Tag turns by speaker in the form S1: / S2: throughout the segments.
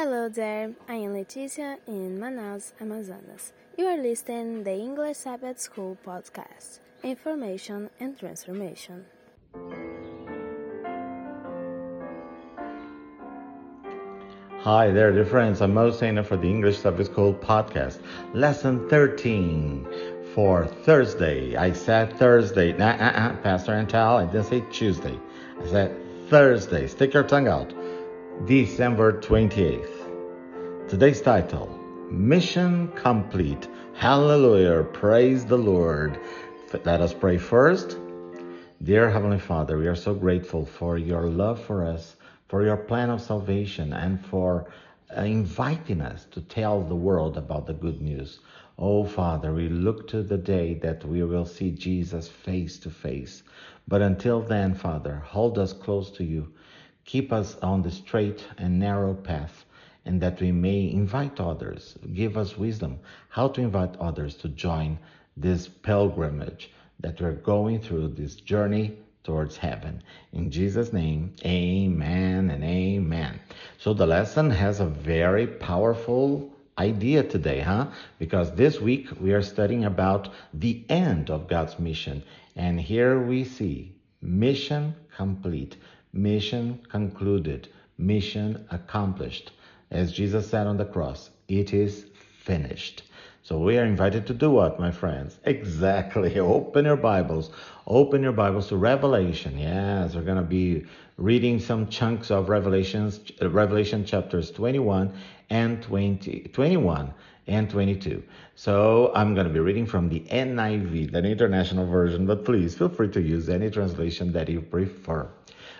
S1: Hello there, I am Leticia in Manaus, Amazonas. You are listening the English Sabbath School podcast, Information and Transformation.
S2: Hi there, dear friends. I'm Mo for the English Sabbath School podcast, lesson 13 for Thursday. I said Thursday. Nah, uh, uh, Pastor Antal, I didn't say Tuesday. I said Thursday. Stick your tongue out. December 28th. Today's title Mission Complete. Hallelujah. Praise the Lord. Let us pray first. Dear Heavenly Father, we are so grateful for your love for us, for your plan of salvation, and for uh, inviting us to tell the world about the good news. Oh, Father, we look to the day that we will see Jesus face to face. But until then, Father, hold us close to you. Keep us on the straight and narrow path, and that we may invite others. Give us wisdom how to invite others to join this pilgrimage that we're going through, this journey towards heaven. In Jesus' name, amen and amen. So the lesson has a very powerful idea today, huh? Because this week we are studying about the end of God's mission. And here we see mission complete mission concluded, mission accomplished. As Jesus said on the cross, it is finished. So we are invited to do what, my friends? Exactly. Open your Bibles. Open your Bibles to Revelation. Yes, we're going to be reading some chunks of Revelations, Revelation chapters 21 and 20, 21 and 22. So I'm going to be reading from the NIV, the International Version, but please feel free to use any translation that you prefer.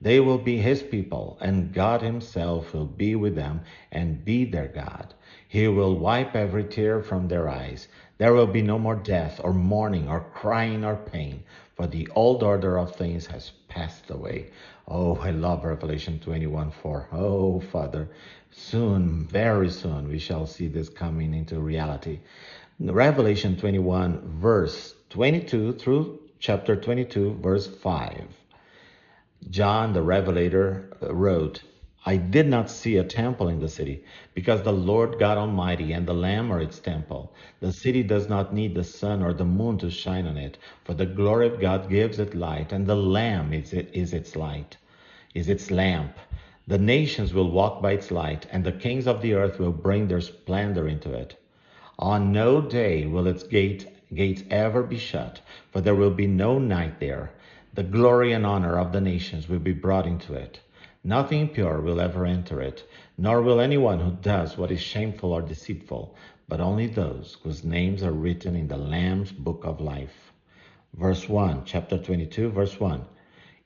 S2: They will be his people, and God himself will be with them and be their God. He will wipe every tear from their eyes. There will be no more death, or mourning, or crying, or pain, for the old order of things has passed away. Oh, I love Revelation 21 4. Oh, Father, soon, very soon, we shall see this coming into reality. Revelation 21, verse 22 through chapter 22, verse 5. John the Revelator uh, wrote, I did not see a temple in the city, because the Lord God Almighty and the Lamb are its temple. The city does not need the sun or the moon to shine on it, for the glory of God gives it light, and the Lamb is, it, is its light, is its lamp. The nations will walk by its light, and the kings of the earth will bring their splendor into it. On no day will its gate, gates ever be shut, for there will be no night there. The glory and honor of the nations will be brought into it. Nothing impure will ever enter it, nor will anyone who does what is shameful or deceitful, but only those whose names are written in the Lamb's book of life. Verse 1, chapter 22, verse 1.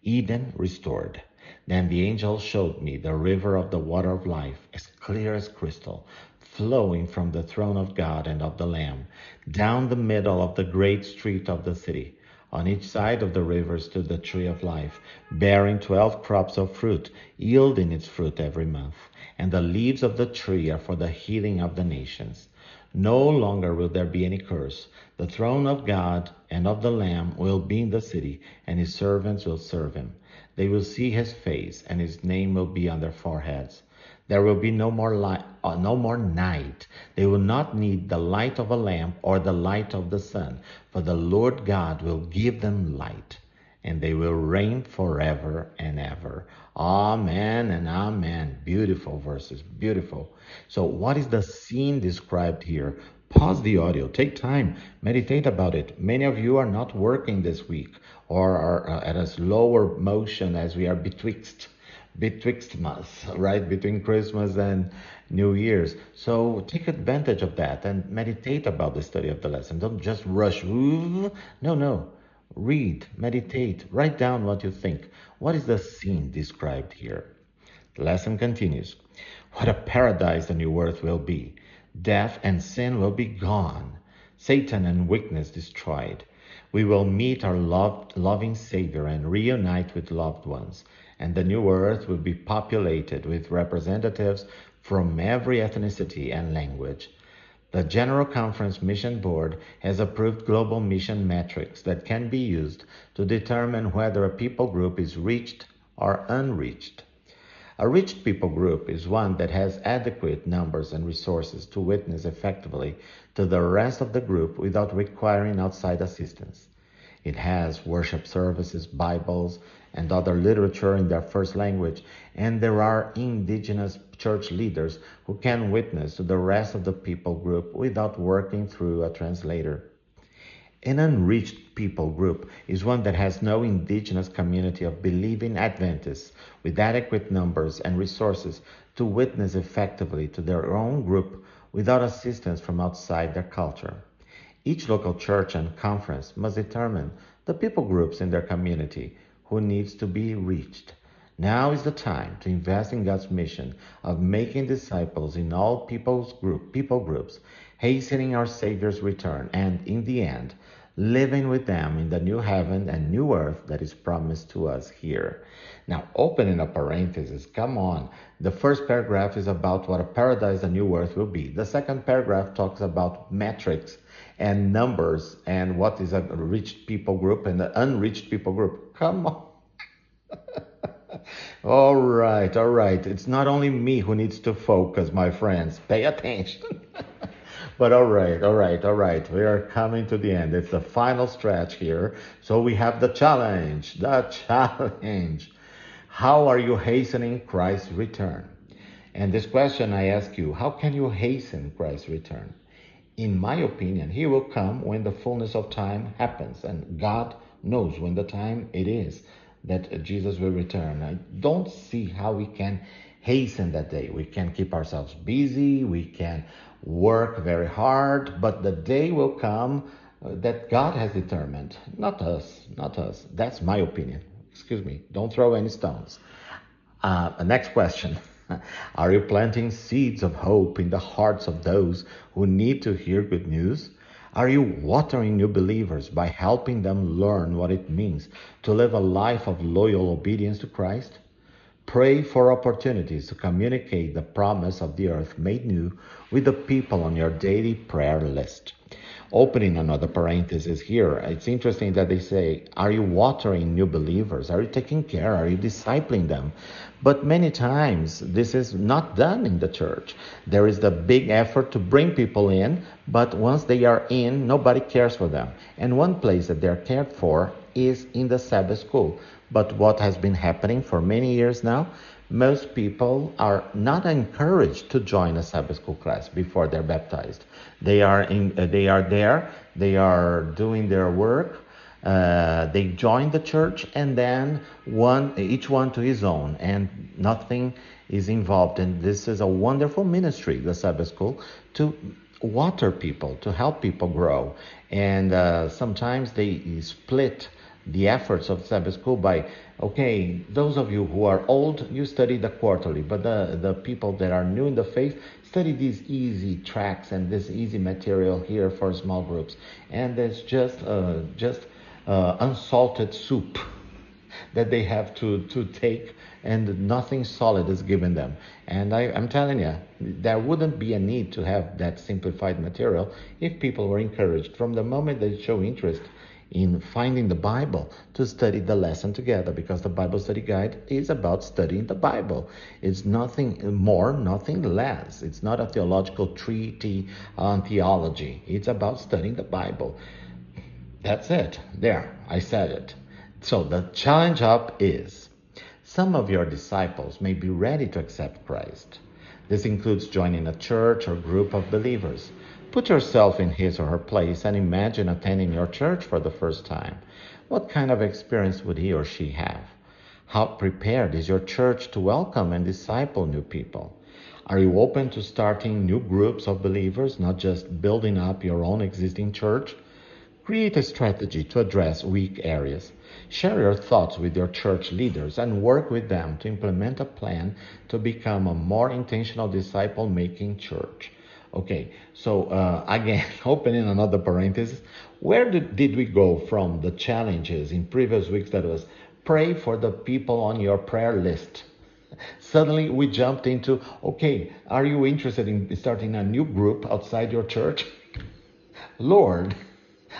S2: Eden restored. Then the angel showed me the river of the water of life, as clear as crystal, flowing from the throne of God and of the Lamb, down the middle of the great street of the city. On each side of the river stood the tree of life, bearing twelve crops of fruit, yielding its fruit every month. And the leaves of the tree are for the healing of the nations. No longer will there be any curse. The throne of God and of the Lamb will be in the city, and his servants will serve him. They will see his face, and his name will be on their foreheads. There will be no more light, uh, no more night. They will not need the light of a lamp or the light of the sun, for the Lord God will give them light, and they will reign forever and ever. Amen and amen. Beautiful verses, beautiful. So, what is the scene described here? Pause the audio, take time, meditate about it. Many of you are not working this week or are uh, at a slower motion as we are betwixt betwixt months, right? Between Christmas and New Year's. So take advantage of that and meditate about the study of the lesson. Don't just rush. No, no. Read, meditate, write down what you think. What is the scene described here? The lesson continues. What a paradise the new earth will be. Death and sin will be gone. Satan and weakness destroyed. We will meet our loved, loving Savior and reunite with loved ones. And the new earth will be populated with representatives from every ethnicity and language. The General Conference Mission Board has approved global mission metrics that can be used to determine whether a people group is reached or unreached. A reached people group is one that has adequate numbers and resources to witness effectively to the rest of the group without requiring outside assistance. It has worship services, Bibles, and other literature in their first language, and there are indigenous church leaders who can witness to the rest of the people group without working through a translator. An unreached people group is one that has no indigenous community of believing Adventists with adequate numbers and resources to witness effectively to their own group without assistance from outside their culture. Each local church and conference must determine the people groups in their community who needs to be reached. Now is the time to invest in God's mission of making disciples in all people's group, people groups, hastening our Savior's return, and in the end, living with them in the new heaven and new earth that is promised to us here. Now, opening a parenthesis, come on. The first paragraph is about what a paradise and new earth will be. The second paragraph talks about metrics and numbers and what is a rich people group and an unreached people group. Come on. all right, all right. It's not only me who needs to focus, my friends. Pay attention. But all right, all right, all right. We are coming to the end. It's the final stretch here. So we have the challenge. The challenge. How are you hastening Christ's return? And this question I ask you, how can you hasten Christ's return? In my opinion, he will come when the fullness of time happens, and God knows when the time it is that Jesus will return. I don't see how we can hasten that day. We can keep ourselves busy, we can work very hard, but the day will come uh, that God has determined, not us, not us. That's my opinion. Excuse me. Don't throw any stones. Uh, next question. Are you planting seeds of hope in the hearts of those who need to hear good news? Are you watering new believers by helping them learn what it means to live a life of loyal obedience to Christ? Pray for opportunities to communicate the promise of the earth made new with the people on your daily prayer list. Opening another parenthesis here, it's interesting that they say, Are you watering new believers? Are you taking care? Are you discipling them? But many times this is not done in the church. There is the big effort to bring people in, but once they are in, nobody cares for them. And one place that they're cared for is in the Sabbath school. But what has been happening for many years now, most people are not encouraged to join a Sabbath school class before they're baptized. They are in, uh, they are there, they are doing their work, uh, they join the church, and then one each one to his own, and nothing is involved. And this is a wonderful ministry, the Sabbath school, to water people, to help people grow. And uh, sometimes they split the efforts of Sabbath school by, okay, those of you who are old, you study the quarterly, but the, the people that are new in the faith, study these easy tracks and this easy material here for small groups. And it's just, uh, just uh, unsalted soup that they have to, to take and nothing solid is given them. And I, I'm telling you, there wouldn't be a need to have that simplified material if people were encouraged from the moment they show interest in finding the Bible to study the lesson together because the Bible study guide is about studying the Bible. It's nothing more, nothing less. It's not a theological treatise on theology. It's about studying the Bible. That's it. There, I said it. So the challenge up is some of your disciples may be ready to accept Christ. This includes joining a church or group of believers. Put yourself in his or her place and imagine attending your church for the first time. What kind of experience would he or she have? How prepared is your church to welcome and disciple new people? Are you open to starting new groups of believers, not just building up your own existing church? Create a strategy to address weak areas. Share your thoughts with your church leaders and work with them to implement a plan to become a more intentional disciple making church. Okay, so uh, again, opening another parenthesis, where did, did we go from the challenges in previous weeks that was pray for the people on your prayer list? Suddenly we jumped into, okay, are you interested in starting a new group outside your church? Lord,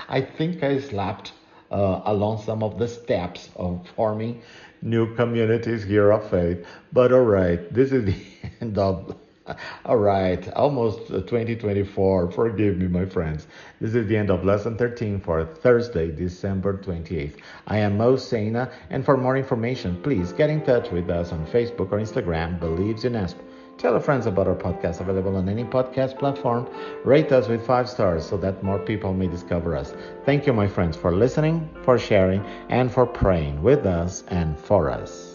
S2: I think I slapped uh, along some of the steps of forming new communities here of faith. But all right, this is the end of all right, almost uh, 2024. Forgive me, my friends. This is the end of lesson 13 for Thursday, December 28th. I am Mo Sena, and for more information, please get in touch with us on Facebook or Instagram, Believes UNESP. Tell your friends about our podcast available on any podcast platform. Rate us with five stars so that more people may discover us. Thank you, my friends, for listening, for sharing, and for praying with us and for us.